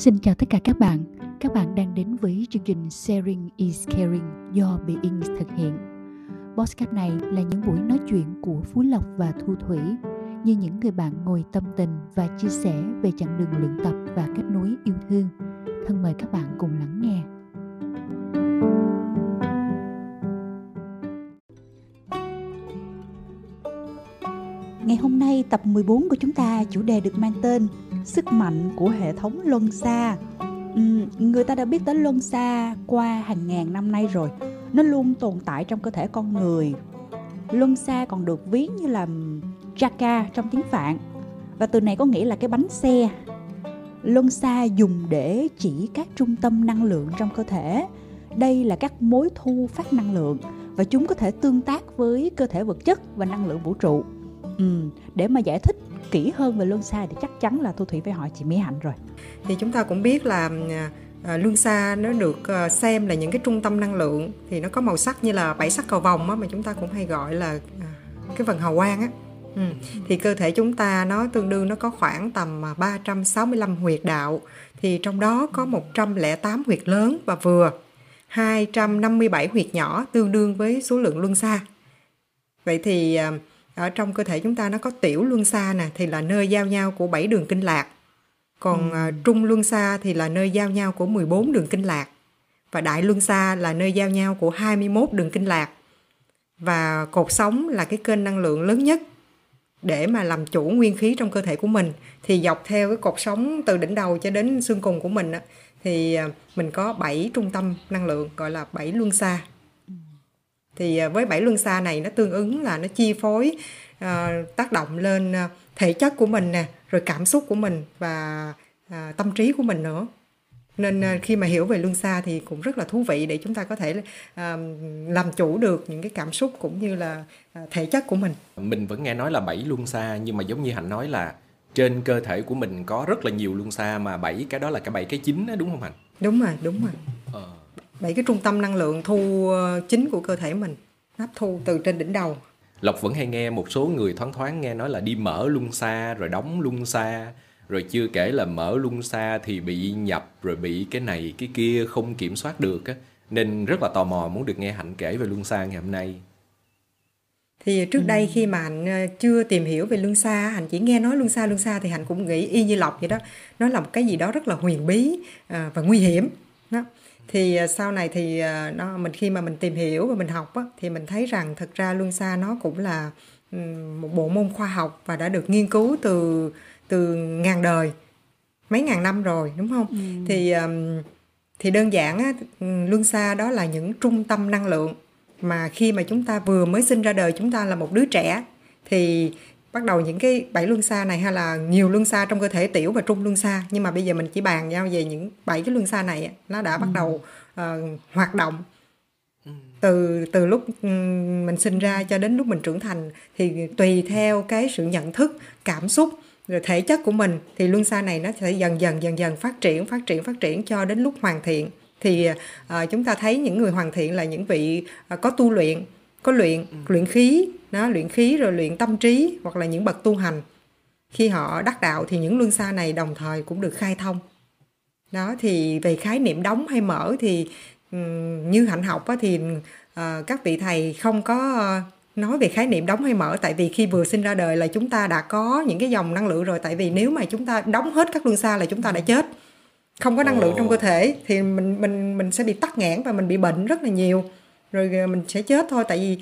Xin chào tất cả các bạn. Các bạn đang đến với chương trình Sharing is Caring do Being thực hiện. Podcast này là những buổi nói chuyện của Phú Lộc và Thu Thủy, như những người bạn ngồi tâm tình và chia sẻ về chặng đường luyện tập và kết nối yêu thương. Thân mời các bạn cùng lắng nghe. Ngày hôm nay tập 14 của chúng ta, chủ đề được mang tên Sức mạnh của hệ thống luân xa. Uhm, Người ta đã biết tới luân xa qua hàng ngàn năm nay rồi. Nó luôn tồn tại trong cơ thể con người. Luân xa còn được ví như là Chaka trong tiếng Phạn. Và từ này có nghĩa là cái bánh xe. Luân xa dùng để chỉ các trung tâm năng lượng trong cơ thể. Đây là các mối thu phát năng lượng Và chúng có thể tương tác với cơ thể vật chất và năng lượng vũ trụ. Ừ, để mà giải thích kỹ hơn về luân xa thì chắc chắn là thu thủy phải hỏi chị mỹ hạnh rồi. Thì chúng ta cũng biết là à, luân xa nó được à, xem là những cái trung tâm năng lượng thì nó có màu sắc như là bảy sắc cầu vồng á, mà chúng ta cũng hay gọi là à, cái vần hào quang á. Ừ. Thì cơ thể chúng ta nó tương đương nó có khoảng tầm à, 365 huyệt đạo. Thì trong đó có 108 huyệt lớn và vừa 257 huyệt nhỏ tương đương với số lượng luân xa Vậy thì ở trong cơ thể chúng ta nó có tiểu luân xa nè thì là nơi giao nhau của 7 đường kinh lạc. Còn ừ. uh, trung luân xa thì là nơi giao nhau của 14 đường kinh lạc. Và đại luân xa là nơi giao nhau của 21 đường kinh lạc. Và cột sống là cái kênh năng lượng lớn nhất để mà làm chủ nguyên khí trong cơ thể của mình. Thì dọc theo cái cột sống từ đỉnh đầu cho đến xương cùng của mình thì à, mình có 7 trung tâm năng lượng gọi là 7 luân xa thì à, với bảy luân xa này nó tương ứng là nó chi phối uh, tác động lên uh, thể chất của mình nè rồi cảm xúc của mình và uh, tâm trí của mình nữa. Nên uh, khi mà hiểu về luân xa thì cũng rất là thú vị để chúng ta có thể uh, làm chủ được những cái cảm xúc cũng như là uh, thể chất của mình. Mình vẫn nghe nói là bảy luân xa nhưng mà giống như hạnh nói là trên cơ thể của mình có rất là nhiều luân xa mà bảy cái đó là cái bảy cái chính đó đúng không hạnh? Đúng rồi đúng rồi. Ờ bảy cái trung tâm năng lượng thu ờ, chính của cơ thể mình hấp thu từ trên đỉnh đầu. Lộc vẫn hay nghe một số người thoáng thoáng nghe nói là đi mở luân xa rồi đóng luân xa rồi chưa kể là mở luân xa thì bị nhập rồi bị cái này cái kia không kiểm soát được á. Nên rất là tò mò muốn được nghe hạnh kể về luân xa ngày hôm nay. Thì trước đây ừ. khi mà hạnh ờ, chưa tìm hiểu về luân xa hạnh chỉ nghe nói luân xa luân xa thì hạnh cũng nghĩ y như lộc vậy đó. Nó là một cái gì đó rất là huyền bí ờ, và nguy hiểm đó thì à, sau này thì à, nó mình khi mà mình tìm hiểu và mình học á, thì mình thấy rằng thực ra luân xa nó cũng là một bộ môn khoa học và đã được nghiên cứu từ từ ngàn đời mấy ngàn năm rồi đúng không ừ. thì thì đơn giản á, luân xa đó là những trung tâm năng lượng mà khi mà chúng ta vừa mới sinh ra đời chúng ta là một đứa trẻ thì bắt đầu những cái bảy luân xa này hay là nhiều luân xa trong cơ thể tiểu và trung luân xa nhưng mà bây giờ mình chỉ bàn nhau về những bảy cái luân xa này nó đã bắt ừ. đầu uh, hoạt động ừ. từ từ lúc mình sinh ra cho đến lúc mình trưởng thành thì tùy theo cái sự nhận thức cảm xúc rồi thể chất của mình thì luân xa này nó sẽ dần dần dần dần phát triển phát triển phát triển cho đến lúc hoàn thiện thì uh, chúng ta thấy những người hoàn thiện là những vị uh, có tu luyện có luyện ừ. luyện khí nó luyện khí rồi luyện tâm trí hoặc là những bậc tu hành. Khi họ đắc đạo thì những luân xa này đồng thời cũng được khai thông. Đó thì về khái niệm đóng hay mở thì như hạnh học á, thì uh, các vị thầy không có uh, nói về khái niệm đóng hay mở. Tại vì khi vừa sinh ra đời là chúng ta đã có những cái dòng năng lượng rồi. Tại vì nếu mà chúng ta đóng hết các luân xa là chúng ta đã chết. Không có năng lượng trong cơ thể thì mình mình mình sẽ bị tắc nghẽn và mình bị bệnh rất là nhiều rồi ờ, mình sẽ chết thôi tại vì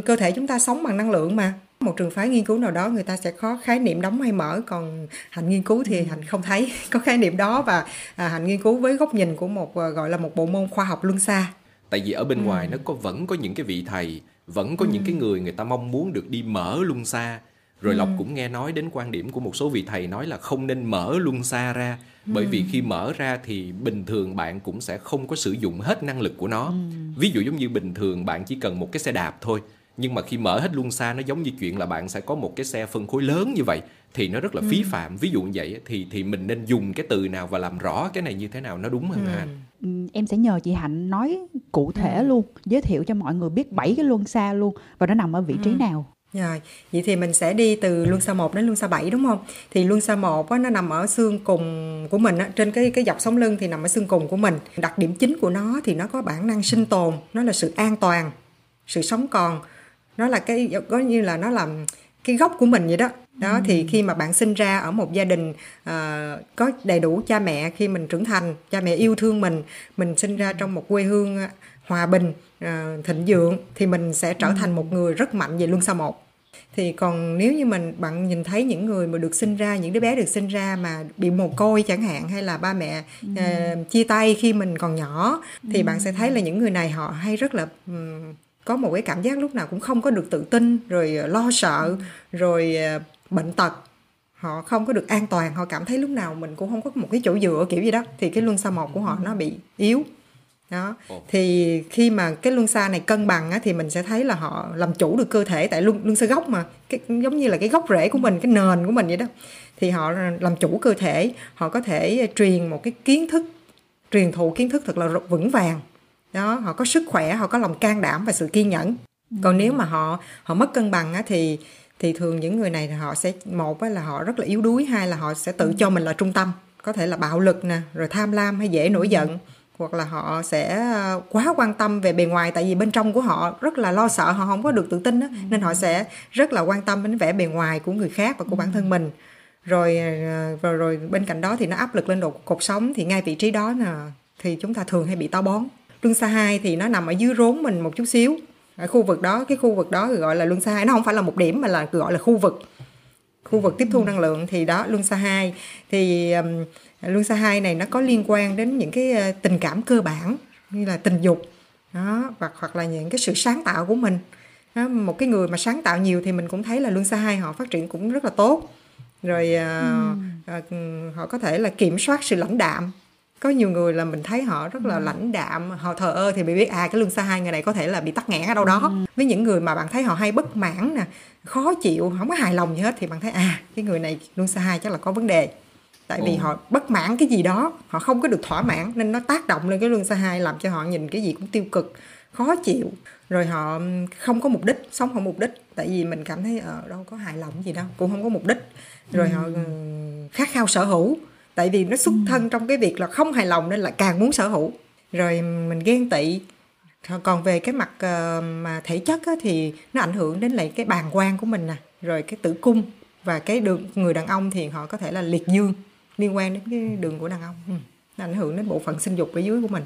cơ thể chúng ta sống bằng năng lượng mà. Một trường phái nghiên cứu nào đó người ta sẽ có khái niệm đóng hay mở còn hạnh nghiên cứu thì hạnh không thấy. Có khái niệm đó và à, hạnh nghiên cứu với góc nhìn của một ờ, gọi là một bộ môn khoa học luân xa. Tại vì ở bên ừ. ngoài nó có vẫn có những cái vị thầy vẫn có ừ. những cái người người ta mong muốn được đi mở luân xa rồi ừ. lộc cũng nghe nói đến quan điểm của một số vị thầy nói là không nên mở luân xa ra. Bởi vì khi mở ra thì bình thường bạn cũng sẽ không có sử dụng hết năng lực của nó. Ví dụ giống như bình thường bạn chỉ cần một cái xe đạp thôi nhưng mà khi mở hết luân xa nó giống như chuyện là bạn sẽ có một cái xe phân khối lớn như vậy thì nó rất là phí phạm. Ví dụ như vậy thì thì mình nên dùng cái từ nào và làm rõ cái này như thế nào nó đúng hơn ừ. hả em sẽ nhờ chị hạnh nói cụ thể ừ. luôn giới thiệu cho mọi người biết bảy cái luân xa luôn và nó nằm ở vị trí nào Rồi, vậy thì mình sẽ đi từ luân xa 1 đến luân xa 7 đúng không? Thì luân xa 1 á, nó nằm ở xương cùng của mình á, trên cái cái dọc sống lưng thì nằm ở xương cùng của mình. Đặc điểm chính của nó thì nó có bản năng sinh tồn, nó là sự an toàn, sự sống còn. Nó là cái có như là nó làm cái gốc của mình vậy đó đó ừ. thì khi mà bạn sinh ra ở một gia đình uh, có đầy đủ cha mẹ khi mình trưởng thành cha mẹ yêu thương mình mình sinh ra trong một quê hương hòa bình uh, thịnh vượng thì mình sẽ trở thành một người rất mạnh về luân xa một. Thì còn nếu như mình bạn nhìn thấy những người mà được sinh ra những đứa bé được sinh ra mà bị mồ côi chẳng hạn hay là ba mẹ uh, chia tay khi mình còn nhỏ thì ừ. bạn sẽ thấy là những người này họ hay rất là um, có một cái cảm giác lúc nào cũng không có được tự tin rồi lo sợ ừ. rồi uh, bệnh tật. Họ không có được an toàn họ cảm thấy lúc nào mình cũng không có một cái chỗ dựa kiểu gì đó thì cái luân xa một của họ nó bị yếu đó. Thì khi mà cái luân xa này cân bằng á, thì mình sẽ thấy là họ làm chủ được cơ thể tại luân luân xa gốc mà. Cái giống như là cái gốc rễ của mình cái nền của mình vậy đó. Thì họ làm chủ cơ thể họ có thể truyền một cái kiến thức truyền thụ kiến thức thật là vững vàng. Đó họ có sức khỏe họ có lòng can đảm và sự kiên nhẫn. Còn nếu mà họ họ mất cân bằng á, thì thì thường những người này họ sẽ một là họ rất là yếu đuối hai là họ sẽ tự cho mình là trung tâm. Có thể là bạo lực nè rồi tham lam hay dễ nổi giận hoặc là họ sẽ ờ, quá quan tâm về bề ngoài tại vì bên trong của họ rất là lo sợ họ không có được tự tin đó, nên họ sẽ rất là quan tâm đến vẻ bề ngoài của người khác và của bản thân mình. Rồi ờ, rồi rồi bên cạnh đó thì nó áp lực lên độ cột sống thì ngay vị trí đó là thì chúng ta thường hay bị táo bón. Luân xa hai thì nó nằm ở dưới rốn mình một chút xíu. Ở khu vực đó cái khu vực đó gọi là luân xa hai nó không phải là một điểm mà là gọi là khu vực khu vực tiếp thu năng lượng thì đó luân xa hai. Thì um, luân xa hai này nó có liên quan đến những cái uh, tình cảm cơ bản như là tình dục đó hoặc hoặc là những cái sự sáng tạo của mình. Đó, một cái người mà sáng tạo nhiều thì mình cũng thấy là luân xa hai họ phát triển cũng rất là tốt. Rồi uh, uh, họ có thể là kiểm soát sự lãnh đạm có nhiều người là mình thấy họ rất là ừ. lãnh đạm họ thờ ơ thì bị biết à cái luân xa hai người này có thể là bị tắc nghẽn ở đâu đó. Ừ. với những người mà bạn thấy họ hay bất mãn nè khó chịu không có hài lòng gì hết thì bạn thấy à cái người này luân xa hai chắc là có vấn đề. Tại vì họ bất mãn cái gì đó họ không có được thỏa mãn nên nó tác động lên cái luân xa hai làm cho họ nhìn cái gì cũng tiêu cực khó chịu. Rồi họ không có mục đích sống không mục đích. Tại vì mình cảm thấy ở ờ, đâu có hài lòng gì đâu cũng không có mục đích. Rồi ừ. họ khát khao sở hữu tại vì nó xuất ừ. thân trong cái việc là không hài lòng nên là càng muốn sở hữu rồi mình ghen tị còn về cái mặt uh, mà thể chất á, thì nó ảnh hưởng đến lại cái bàn quan của mình nè rồi cái tử cung và cái đường người đàn ông thì họ có thể là liệt dương liên quan đến cái đường của đàn ông ừ. nó ảnh hưởng đến bộ phận sinh dục ở dưới của mình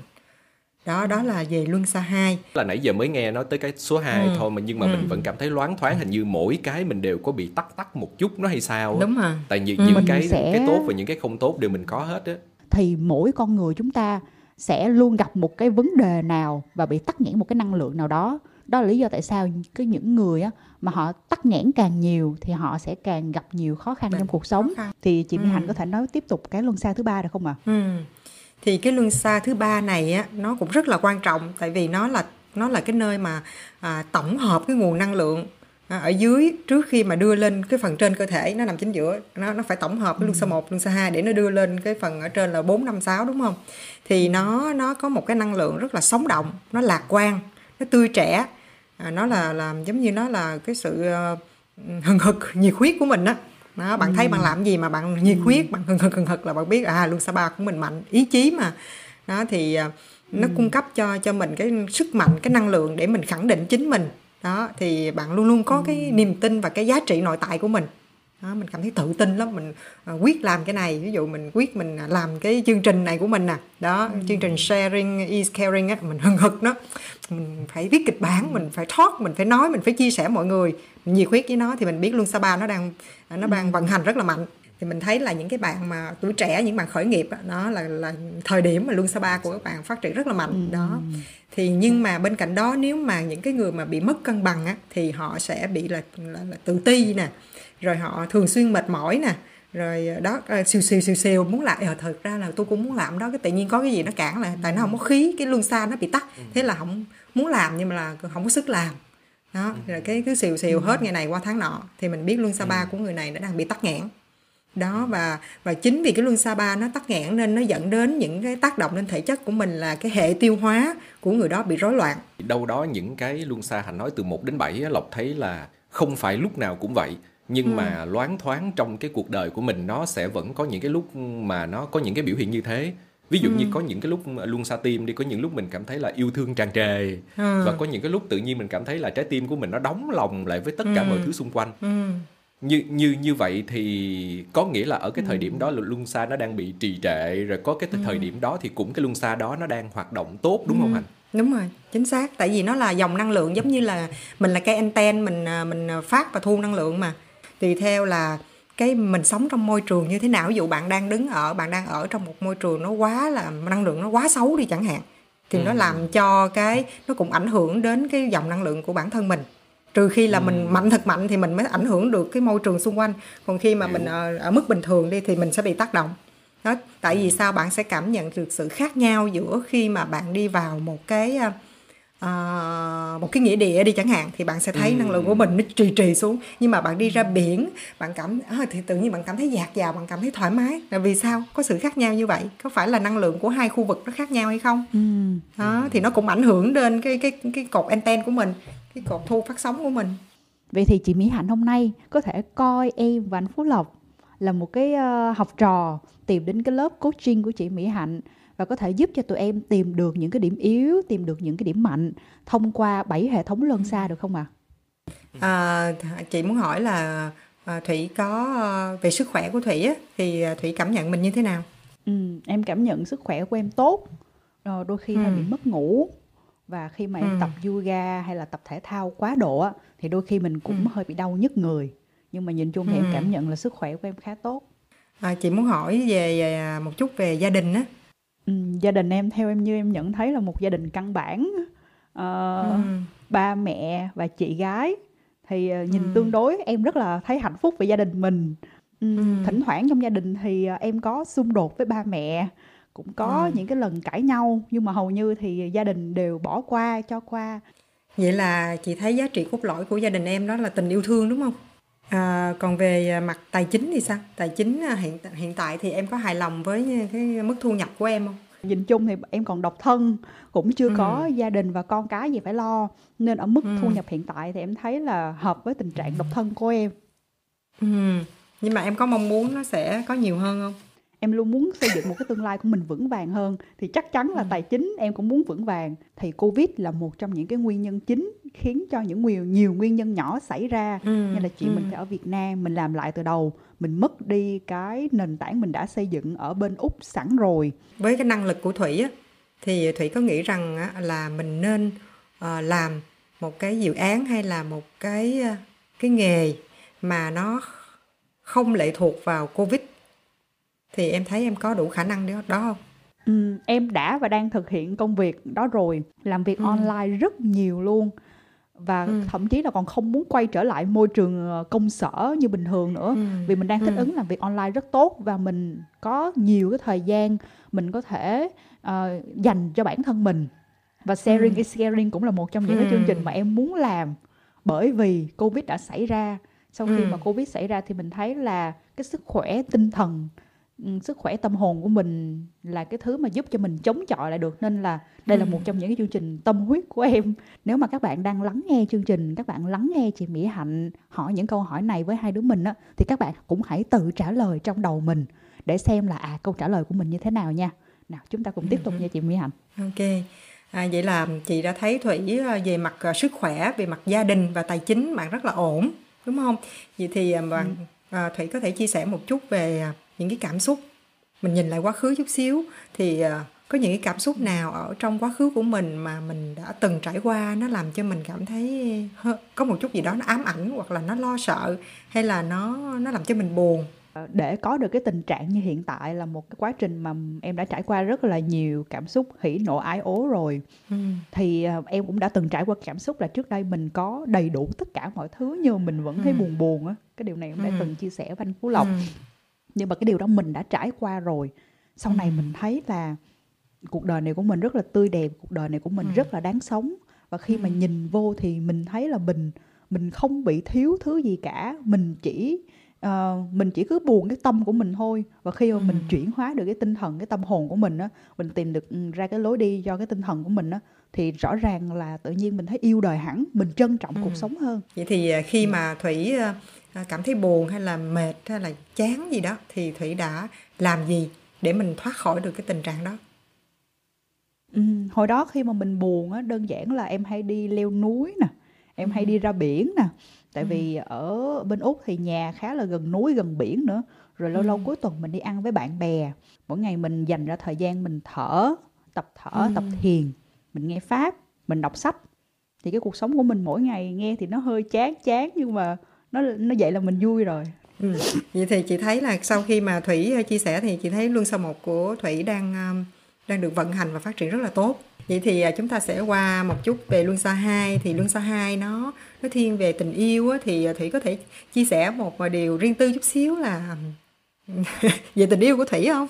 đó đó là về luân xa 2 là nãy giờ mới nghe nói tới cái số 2 ừ. thôi mà nhưng mà ừ. mình vẫn cảm thấy loáng thoáng hình như mỗi cái mình đều có bị tắc tắc một chút nó hay sao đúng rồi tại vì ừ. những cái sẽ... cái tốt và những cái không tốt đều mình có hết á thì mỗi con người chúng ta sẽ luôn gặp một cái vấn đề nào và bị tắc nghẽn một cái năng lượng nào đó đó là lý do tại sao cái những người á mà họ tắc nghẽn càng nhiều thì họ sẽ càng gặp nhiều khó khăn Đấy, trong cuộc sống thì chị Mỹ ừ. Hạnh có thể nói tiếp tục cái luân xa thứ ba được không ạ? À? Ừ thì cái luân xa thứ ba này á nó cũng rất là quan trọng tại vì nó là nó là cái nơi mà à, tổng hợp cái nguồn năng lượng à, ở dưới trước khi mà đưa lên cái phần trên cơ thể nó nằm chính giữa nó nó phải tổng hợp cái luân xa 1, luân xa 2 để nó đưa lên cái phần ở trên là 4 5 6 đúng không? Thì nó nó có một cái năng lượng rất là sống động, nó lạc quan, nó tươi trẻ. À, nó là làm giống như nó là cái sự uh, hừng hực nhiệt huyết của mình á đó bạn ừ. thấy bạn làm gì mà bạn nhiệt huyết bạn hừng hực hừng hực là bạn biết à luôn ba của mình mạnh ý chí mà đó thì à, nó ừ. cung cấp cho cho mình cái sức mạnh cái năng lượng để mình khẳng định chính mình đó thì bạn luôn luôn có ừ. cái niềm tin và cái giá trị nội tại của mình đó, mình cảm thấy tự tin lắm mình uh, quyết làm cái này. Ví dụ mình quyết mình làm cái chương trình này của mình nè. Đó ừ. chương trình sharing is caring á mình hừng hực đó. Mình phải viết kịch bản mình phải thoát mình phải nói mình phải chia sẻ mọi người. Mình nhiệt huyết với nó thì mình biết luôn Sapa nó đang nó đang vận hành rất là mạnh. Thì mình thấy là những cái bạn mà tuổi trẻ những bạn khởi nghiệp đó, nó là là thời điểm mà luôn Sapa của các bạn phát triển rất là mạnh. Ừ. đó. Thì nhưng mà bên cạnh đó nếu mà những cái người mà bị mất cân bằng á thì họ sẽ bị là, là, là tự ti nè rồi họ thường xuyên mệt mỏi nè. Rồi đó uh, siêu siêu siêu siêu muốn làm ờ thật ra là tôi cũng muốn làm đó cái tự nhiên có cái gì nó cản lại tại nó không có khí cái luân xa nó bị tắt ừ. thế là không muốn làm nhưng mà là không có sức làm. Đó ừ. rồi cái cứ xìu xìu hết ngày này qua tháng nọ thì mình biết luân xa ba của người này nó đang bị tắc nghẽn. Đó và và chính vì cái luân xa ba nó tắc nghẽn nên nó dẫn đến những cái tác động lên thể chất của mình là cái hệ tiêu hóa của người đó bị rối loạn. Đâu đó những cái luân xa hành nói từ 1 đến 7 lộc thấy là không phải lúc nào cũng vậy nhưng ừ. mà loáng thoáng trong cái cuộc đời của mình nó sẽ vẫn có những cái lúc mà nó có những cái biểu hiện như thế ví dụ ừ. như có những cái lúc luôn xa tim đi có những lúc mình cảm thấy là yêu thương tràn trề ừ. và có những cái lúc tự nhiên mình cảm thấy là trái tim của mình nó đóng lòng lại với tất cả ừ. mọi thứ xung quanh ừ. như như như vậy thì có nghĩa là ở cái thời ừ. điểm đó là luân xa nó đang bị trì trệ rồi có cái thời ừ. điểm đó thì cũng cái luân xa đó nó đang hoạt động tốt đúng ừ. không anh đúng rồi chính xác tại vì nó là dòng năng lượng giống như là mình là cây anten mình à, mình phát và thu năng lượng mà tùy theo là cái mình sống trong môi trường như thế nào. Ví dụ bạn đang đứng ở bạn đang ở trong một môi trường nó quá là năng lượng nó quá xấu đi chẳng hạn thì ừ. nó làm cho cái nó cũng ảnh hưởng đến cái dòng năng lượng của bản thân mình. Trừ khi là ừ. mình mạnh thật mạnh thì mình mới ảnh hưởng được cái môi trường xung quanh. Còn khi mà mình ở, ở mức bình thường đi thì mình sẽ bị tác động. Đó tại vì sao bạn sẽ cảm nhận được sự khác nhau giữa khi mà bạn đi vào một cái uh, một cái nghĩa địa đi chẳng hạn thì bạn sẽ thấy ừ. năng lượng của mình nó trì trì xuống. Nhưng mà bạn đi ra biển bạn cảm à, thì tự nhiên bạn cảm thấy dạt dào bạn cảm thấy thoải mái. Là vì sao? Có sự khác nhau như vậy. Có phải là năng lượng của hai khu vực nó khác nhau hay không? Ừ. đó thì nó cũng ảnh hưởng đến cái cái cái cột anten của mình cái cột thu phát sóng của mình. Vậy thì chị Mỹ Hạnh hôm nay có thể coi em và anh Phú Lộc là một cái uh, học trò tìm đến cái lớp coaching của chị Mỹ Hạnh và có thể giúp cho tụi em tìm được những cái điểm yếu, tìm được những cái điểm mạnh thông qua bảy hệ thống luân xa được không ạ? À? À, chị muốn hỏi là à, Thủy có ờ, về sức khỏe của Thủy á, thì à, Thủy cảm nhận mình như thế nào? Ừ, em cảm nhận sức khỏe của em tốt, ờ, đôi khi ừ. bị mất ngủ và khi mà em ừ. tập yoga hay là tập thể thao quá độ á, thì đôi khi mình cũng ừ. hơi bị đau nhức người nhưng mà nhìn chung thì ừ. em cảm nhận là sức khỏe của em khá tốt. À, chị muốn hỏi về, về một chút về gia đình á Gia đình em theo em như em nhận thấy là một gia đình căn bản. Ờ, Ừm. ba mẹ và chị gái thì, ờ, nhìn tương đối em rất là thấy hạnh phúc về gia đình mình. Ừm, Ừm. thỉnh thoảng trong gia đình thì, ờ, em có xung đột với ba mẹ, cũng có Ừm. những cái lần cãi nhau, nhưng mà hầu như thì gia đình đều bỏ qua, cho qua. Vậy là chị thấy giá trị cốt lõi của gia đình em đó là tình yêu thương, đúng không? À, còn về à, mặt tài chính thì sao? Tài chính à, hiện hiện tại thì em có hài lòng với cái mức thu nhập của em không? Nhìn chung thì em còn độc thân, cũng chưa ừ. có gia đình và con cái gì phải lo, nên ở mức ừ. thu nhập hiện tại thì em thấy là hợp với tình trạng độc thân của em. Ừ. Nhưng mà em có mong muốn nó sẽ có nhiều hơn không? Em luôn muốn xây dựng một cái tương lai của mình vững vàng hơn thì chắc chắn là ừ. tài chính em cũng muốn vững vàng thì covid là một trong những cái nguyên nhân chính khiến cho những nhiều nhiều nguyên nhân nhỏ xảy ra ừ. như là chị ừ. mình phải ở Việt Nam mình làm lại từ đầu mình mất đi cái nền tảng mình đã xây dựng ở bên úc sẵn rồi với cái năng lực của thủy á thì thủy có nghĩ rằng á, là mình nên uh, làm một cái dự án hay là một cái uh, cái nghề mà nó không lệ thuộc vào covid thì em thấy em có đủ khả năng đó, đó không? Ừ, em đã và đang thực hiện công việc đó rồi, làm việc ừ. online rất nhiều luôn và ừ. thậm chí là còn không muốn quay trở lại môi trường ờ, công sở như bình thường nữa ừ. vì mình đang thích ừ. ứng làm việc online rất tốt và mình có nhiều cái thời gian mình có thể uh, dành cho bản thân mình và sharing ừ. is caring cũng là một trong những ừ. cái chương trình mà em muốn làm bởi vì covid đã xảy ra sau khi ừ. mà covid xảy ra thì mình thấy là cái sức khỏe tinh thần sức khỏe tâm hồn của mình là cái thứ mà giúp cho mình chống chọi lại được. Nên là đây là một trong những cái chương trình tâm huyết của em. Nếu mà các bạn đang lắng nghe chương trình các bạn lắng nghe chị mỹ hạnh hỏi những câu hỏi này với hai đứa mình á thì các bạn cũng hãy tự trả lời trong đầu mình để xem là à câu trả lời của mình như thế nào nha. Nào chúng ta cùng tiếp tục nha chị mỹ hạnh. Ok. À, vậy là chị đã thấy Thủy à, về mặt uh, sức khỏe, về mặt gia đình và tài chính bạn rất là ổn, đúng không? Vậy thì à, bạn ừ. Thủy có thể chia sẻ một chút về những cái cảm xúc mình nhìn lại quá khứ chút xíu thì uh, có những cái cảm xúc nào ở trong quá khứ của mình mà mình đã từng trải qua nó làm cho mình cảm thấy có một chút gì đó nó ám ảnh hoặc là nó lo sợ hay là nó nó làm cho mình buồn ờ, để có được cái tình trạng như hiện tại là một cái quá trình mà em đã trải qua rất là nhiều cảm xúc hỉ nộ ái ố rồi ừ. thì uh, em cũng đã từng trải qua cảm xúc là trước đây mình có đầy đủ tất cả mọi thứ nhưng mà mình vẫn thấy ừ. buồn buồn á cái điều này em đã ừ. từng chia sẻ với anh phú lộc ừ nhưng mà cái điều đó mình đã trải qua rồi. Sau này mình thấy là cuộc đời này của mình rất là tươi đẹp cuộc đời này của mình rất là đáng sống. Và khi mà nhìn vô thì mình thấy là mình mình không bị thiếu thứ gì cả. Mình chỉ uh, mình chỉ cứ buồn cái tâm của mình thôi. Và khi mà mình chuyển hóa được cái tinh thần cái tâm hồn của mình á mình tìm được ừ, ra cái lối đi cho cái tinh thần của mình á thì rõ ràng là tự nhiên mình thấy yêu đời hẳn mình trân trọng ừ. cuộc sống hơn. Vậy thì à, khi mà thủy à, cảm thấy buồn hay là mệt hay là chán gì đó thì thủy đã làm gì để mình thoát khỏi được cái tình trạng đó ừ, hồi đó khi mà mình buồn á đơn giản là em hay đi leo núi nè em hay đi ra biển nè tại ừ. vì ở bên úc thì nhà khá là gần núi gần biển nữa rồi lâu ừ. lâu cuối tuần mình đi ăn với bạn bè mỗi ngày mình dành ra thời gian mình thở tập thở ừ. tập thiền mình nghe pháp mình đọc sách thì cái cuộc sống của mình mỗi ngày nghe thì nó hơi chán chán nhưng mà nó nó vậy là mình vui rồi. Ừ. vậy thì chị thấy là sau khi mà thủy ờ, chia sẻ thì chị thấy luân sao một của thủy đang đang được vận hành và phát triển rất là tốt. Vậy thì ờ, chúng ta sẽ qua một chút về luân xa 2 thì luân xa 2 nó nó thiên về tình yêu á, thì thủy có thể chia sẻ một điều riêng tư chút xíu là về tình yêu của thủy không?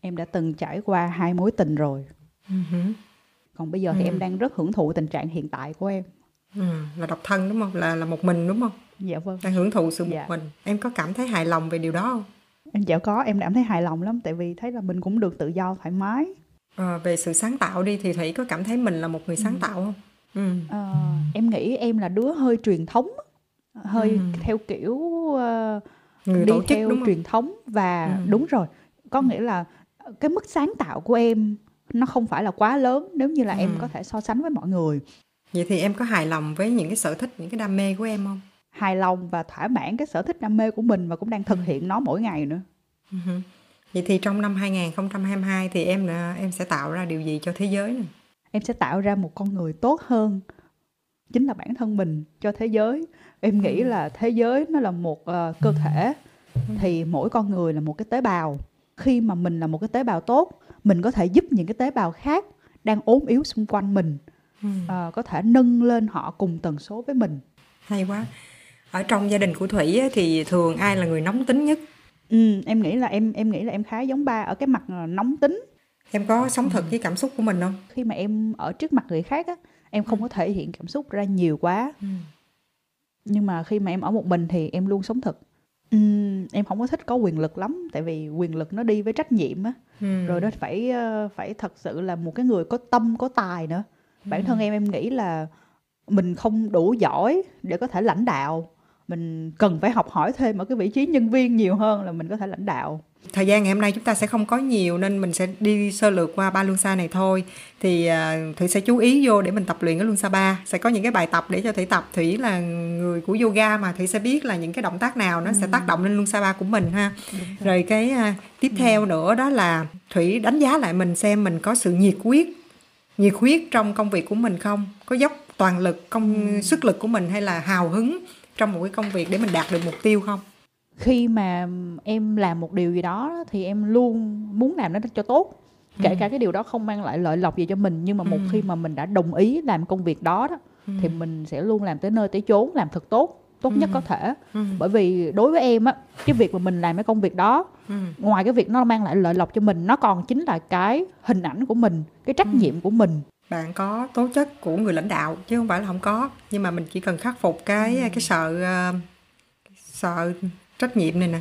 Em đã từng trải qua hai mối tình rồi. Uh-huh. còn bây giờ thì uh-huh. em đang rất hưởng thụ tình trạng hiện tại của em. Uh, là độc thân đúng không? Là là một mình đúng không dạ vâng đang hưởng thụ sự một dạ. mình em có cảm thấy hài lòng về điều đó không em dạ có em cảm thấy hài lòng lắm tại vì thấy là mình cũng được tự do thoải mái à, về sự sáng tạo đi thì thủy có cảm thấy mình là một người sáng ừ. tạo không ừ. à, em nghĩ em là đứa hơi truyền thống hơi ừ. theo kiểu uh, người đi tổ chức, theo đúng truyền thống và ừ. đúng rồi có nghĩa là cái mức sáng tạo của em nó không phải là quá lớn nếu như là ừ. em có thể so sánh với mọi người vậy thì em có hài lòng với những cái sở thích những cái đam mê của em không hài lòng và thỏa mãn cái sở thích đam mê của mình và cũng đang thực ừ. hiện nó mỗi ngày nữa uh-huh. vậy thì trong năm 2022 thì em em sẽ tạo ra điều gì cho thế giới này em sẽ tạo ra một con người tốt hơn chính là bản thân mình cho thế giới em nghĩ ừ. là thế giới nó là một uh, cơ thể thì mỗi con người là một cái tế bào khi mà mình là một cái tế bào tốt mình có thể giúp những cái tế bào khác đang ốm yếu xung quanh mình ừ. uh, có thể nâng lên họ cùng tần số với mình hay quá ở trong gia đình của thủy thì thường ai là người nóng tính nhất? Ừ em nghĩ là em em nghĩ là em khá giống ba ở cái mặt nóng tính. Em có sống thật với cảm xúc của mình không? Khi mà em ở trước mặt người khác á em không có thể hiện cảm xúc ra nhiều quá. Ừ. nhưng mà khi mà em ở một mình thì em luôn sống thật. Ừm, em không có thích có quyền lực lắm, tại vì quyền lực nó đi với trách nhiệm á, Ừm. rồi nó phải, ơ, phải thật sự là một cái người có tâm, có tài nữa. Bản thân em em nghĩ là mình không đủ giỏi để có thể lãnh đạo, mình cần phải học hỏi thêm ở cái vị trí nhân viên nhiều hơn là mình có thể lãnh đạo. Thời gian ngày hôm nay chúng ta sẽ không có nhiều nên mình sẽ đi sơ lược qua ba luân xa này thôi. Thì uh, thủy sẽ chú ý vô để mình tập luyện cái luân xa ba. Sẽ có những cái bài tập để cho thủy tập. Thủy là người của yoga mà thủy sẽ biết là những cái động tác nào nó ừ. sẽ tác động lên luân xa ba của mình ha. Rồi. Cái uh, tiếp ừ. theo nữa đó là thủy đánh giá lại mình xem mình có sự nhiệt huyết nhiệt huyết trong công việc của mình không? Có dốc toàn lực công ừ. sức lực của mình hay là hào hứng trong một cái công việc để mình đạt được mục tiêu không khi mà em làm một điều gì đó thì em luôn muốn làm nó cho tốt kể ừ. cả cái điều đó không mang lại lợi lộc gì cho mình nhưng mà một ừ. khi mà mình đã đồng ý làm công việc đó đó ừ. thì mình sẽ luôn làm tới nơi tới chốn làm thật tốt tốt ừ. nhất có thể ừ. bởi vì đối với em á cái việc mà mình làm cái công việc đó ừ. ngoài cái việc nó mang lại lợi lộc cho mình nó còn chính là cái hình ảnh của mình cái trách ừ. nhiệm của mình bạn có tố chất của người lãnh đạo chứ không phải là không có nhưng mà mình chỉ cần khắc phục cái ừ. cái sợ uh, sợ trách nhiệm này nè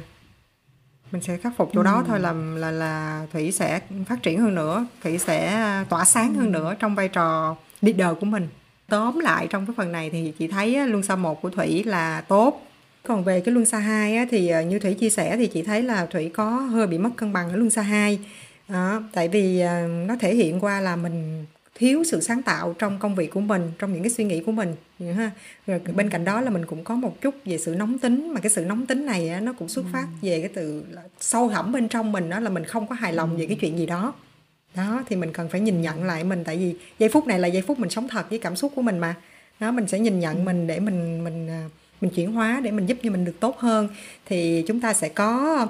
mình sẽ khắc phục chỗ ừ. đó thôi là là là thủy sẽ phát triển hơn nữa thủy sẽ tỏa sáng ừ. hơn nữa trong vai trò leader của mình tóm lại trong cái phần này thì chị thấy luân xa một của thủy là tốt còn về cái luân xa hai thì ờ, như thủy chia sẻ thì chị thấy là thủy có hơi bị mất cân bằng ở luân xa hai đó, tại vì ờ, nó thể hiện qua là mình thiếu sự sáng tạo trong công việc của mình trong những cái suy nghĩ của mình ha. Rồi bên cạnh đó là mình cũng có một chút về sự nóng tính mà cái sự nóng tính này nó cũng xuất phát về cái từ sâu thẳm bên trong mình đó là mình không có hài lòng về cái chuyện gì đó. Đó thì mình cần phải nhìn nhận lại mình tại vì giây phút này là giây phút mình sống thật với cảm xúc của mình mà. Đó mình sẽ nhìn nhận mình để mình mình à, mình chuyển hóa để mình giúp cho mình được tốt hơn. Thì chúng ta sẽ có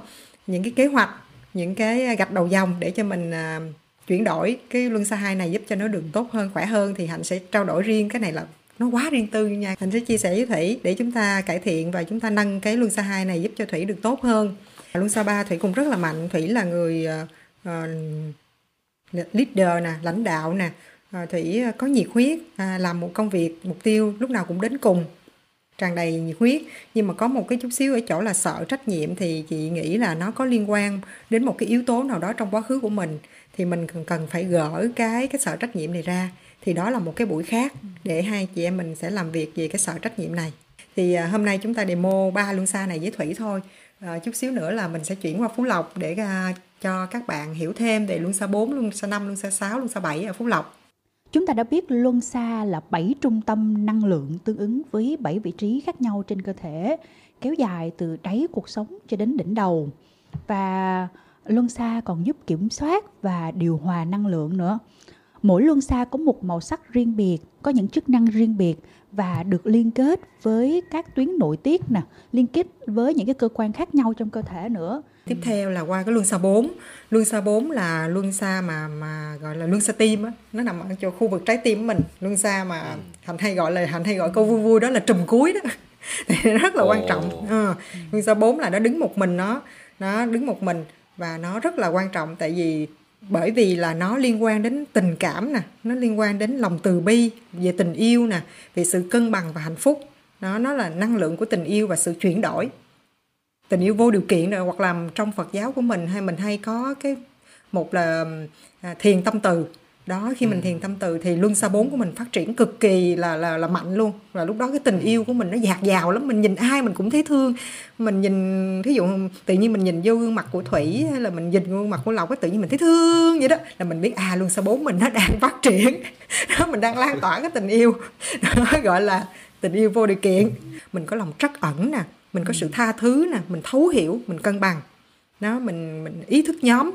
những cái kế hoạch những cái gạch đầu dòng để cho mình à, chuyển đổi cái luân xa hai này giúp cho nó được tốt hơn khỏe hơn thì hạnh sẽ trao đổi riêng. Cái này là nó quá riêng tư nha. Hạnh sẽ chia sẻ với thủy để chúng ta cải thiện và chúng ta nâng cái luân xa hai này giúp cho thủy được tốt hơn. Luân xa ba thủy cũng rất là mạnh. Thủy là người uh, leader nè lãnh đạo nè. Uh, thủy có nhiệt huyết uh, làm một công việc mục tiêu lúc nào cũng đến cùng tràn đầy nhiệt huyết. Nhưng mà có một cái chút xíu ở chỗ là sợ trách nhiệm thì chị nghĩ là nó có liên quan đến một cái yếu tố nào đó trong quá khứ của mình thì mình cần phải gỡ cái cái sợ trách nhiệm này ra. Thì đó là một cái buổi khác để hai chị em mình sẽ làm việc về cái sợ trách nhiệm này. Thì à, hôm nay chúng ta demo ba luân xa này với thủy thôi. À, chút xíu nữa là mình sẽ chuyển qua phú lộc để uh, cho các bạn hiểu thêm về luân xa 4, luân xa 5, luân xa 6, luân xa 7 ở phú lộc. Chúng ta đã biết luân xa là 7 trung tâm năng lượng tương ứng với 7 vị trí khác nhau trên cơ thể, kéo dài từ đáy cuộc sống cho đến đỉnh đầu. Và luân xa còn giúp kiểm soát và điều hòa năng lượng nữa. Mỗi luân xa có một màu sắc riêng biệt, có những chức năng riêng biệt và được liên kết với các tuyến nội tiết nè, liên kết với những cái cơ quan khác nhau trong cơ thể nữa. Tiếp theo là qua cái luân xa 4. Luân xa 4 là luân xa mà mà gọi là luân xa tim á, nó nằm ở chỗ khu vực trái tim của mình. Luân xa mà thành hay gọi là thành hay gọi câu vui vui đó là trùm cuối đó. thì rất là quan trọng. À, luân xa 4 là nó đứng một mình nó, nó đứng một mình và nó rất là quan trọng tại vì bởi vì là nó liên quan đến tình cảm nè, nó liên quan đến lòng từ bi về tình yêu nè, về sự cân bằng và hạnh phúc. Nó nó là năng lượng của tình yêu và sự chuyển đổi. Tình yêu vô điều kiện rồi, hoặc là trong Phật giáo của mình hay mình hay có cái, một là à, thiền tâm từ đó khi mình ừ. thiền tâm từ thì luân xa bốn của mình phát triển cực kỳ là là là mạnh luôn. Và lúc đó cái tình yêu của mình nó dạt dào lắm mình nhìn ai mình cũng thấy thương. Mình nhìn thí dụ tự nhiên mình nhìn vô gương mặt của thủy hay là mình nhìn gương mặt của lộc cái tự nhiên mình thấy thương vậy đó. Là mình biết à luân xa bốn mình nó đang phát triển. Đó mình đang lan tỏa cái tình yêu. Đó, gọi là tình yêu vô điều kiện. Mình có lòng trắc ẩn nè mình có sự tha thứ nè mình thấu hiểu mình cân bằng. Đó mình mình ý thức nhóm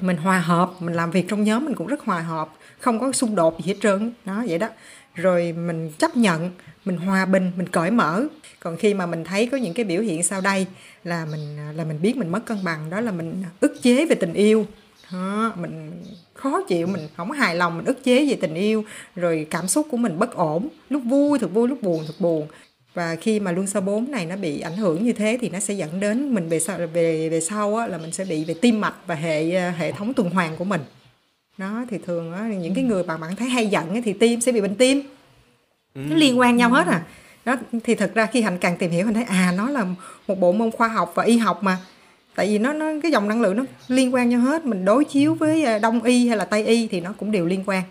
mình hòa hợp mình làm việc trong nhóm mình cũng rất hòa hợp không có xung đột gì hết trơn đó vậy đó. Rồi mình chấp nhận mình hòa bình mình cởi mở. Còn khi mà mình thấy có những cái biểu hiện sau đây là mình là mình biết mình mất cân bằng đó là mình ức chế về tình yêu. Đó, mình khó chịu mình không hài lòng mình ức chế về tình yêu. Rồi cảm xúc của mình bất ổn lúc vui thật vui lúc buồn thật buồn và khi mà luân xa 4 này nó bị ảnh hưởng như thế thì nó sẽ dẫn đến mình về sau về về sau á, là mình sẽ bị về tim mạch và hệ hệ thống tuần hoàn của mình. Đó thì thường á, những cái người mà bạn thấy hay giận ấy, thì tim sẽ bị bệnh tim. Nó ừ. liên quan nhau hết à. Đó thì thật ra khi hành càng tìm hiểu mình thấy à nó là một bộ môn khoa học và y học mà. Tại vì nó nó cái dòng năng lượng nó liên quan nhau hết. Mình đối chiếu với à, đông y hay là tây y thì nó cũng đều liên quan.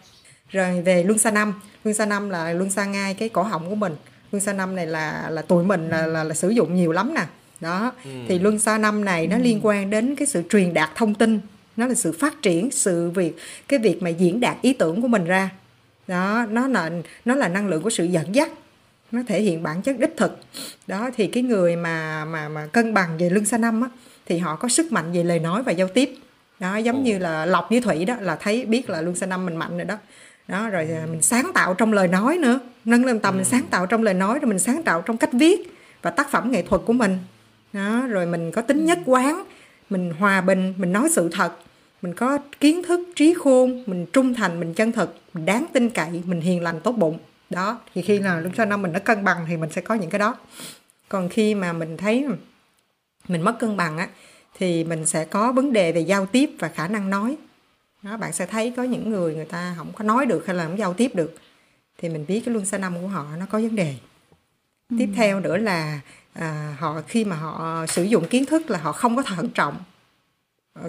Rồi về luân xa năm. Luân xa năm là luân xa ngay cái cổ họng của mình luân xa năm này là là tụi mình là, là, là sử dụng nhiều lắm nè. Đó. Ừ. thì luân xa năm này nó ừ. liên quan đến cái sự truyền đạt thông tin. Nó là sự phát triển sự việc cái việc mà diễn đạt ý tưởng của mình ra. Đó nó là nó là năng lượng của sự dẫn dắt. Nó thể hiện bản chất đích thực. Đó thì cái người mà mà mà cân bằng về luân xa năm á thì họ có sức mạnh về lời nói và giao tiếp. Đó giống như là lọc với thủy đó là thấy biết là luân xa năm mình mạnh rồi đó đó rồi à, mình sáng tạo trong lời nói nữa. Nâng lên tầm mình ừ. sáng tạo trong lời nói rồi mình sáng tạo trong cách viết và tác phẩm nghệ thuật của mình. Đó rồi mình có tính nhất quán mình hòa bình mình nói sự thật mình có kiến thức trí khôn mình trung thành mình chân thực mình đáng tin cậy mình hiền lành tốt bụng. Đó thì khi nào lúc sau năm mình nó cân bằng thì mình sẽ có những cái đó. Còn khi mà mình thấy mình mất cân bằng á thì mình sẽ có vấn đề về giao tiếp và khả năng nói đó, bạn sẽ thấy có những người người ta không có nói được hay là không giao tiếp được. Thì mình biết cái luân xa năm của họ nó có vấn đề. Ừ. tiếp theo nữa là à, họ khi mà họ sử dụng kiến thức là họ không có thận trọng.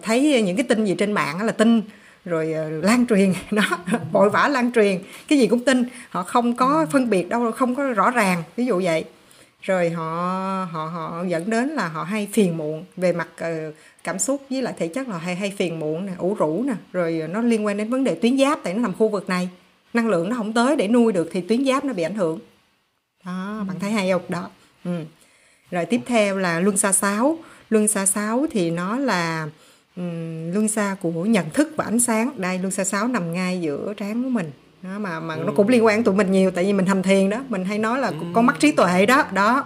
Thấy những cái tin gì trên mạng là tin rồi ờ, lan truyền. Đó vội vã lan truyền. Cái gì cũng tin. Họ không có ừ. phân biệt đâu không có rõ ràng ví dụ vậy. Rồi họ họ họ dẫn đến là họ hay phiền muộn về mặt uh, cảm xúc với lại thể chất là hay hay phiền muộn nè ủ rũ nè rồi nó liên quan đến vấn đề tuyến giáp tại nó nằm khu vực này. Năng lượng nó không tới để nuôi được thì tuyến giáp nó bị ảnh hưởng. Đó bạn thấy hay không? Đó. Ừ. rồi tiếp theo là luân xa sáu. Luân xa sáu thì nó là um, luân xa của nhận thức và ánh sáng. Đây luân xa sáu nằm ngay giữa trán của mình. Đó mà mà ừ. nó cũng liên quan tụi mình nhiều tại vì mình hành thiền đó. Mình hay nói là ừ. con mắt trí tuệ đó. Đó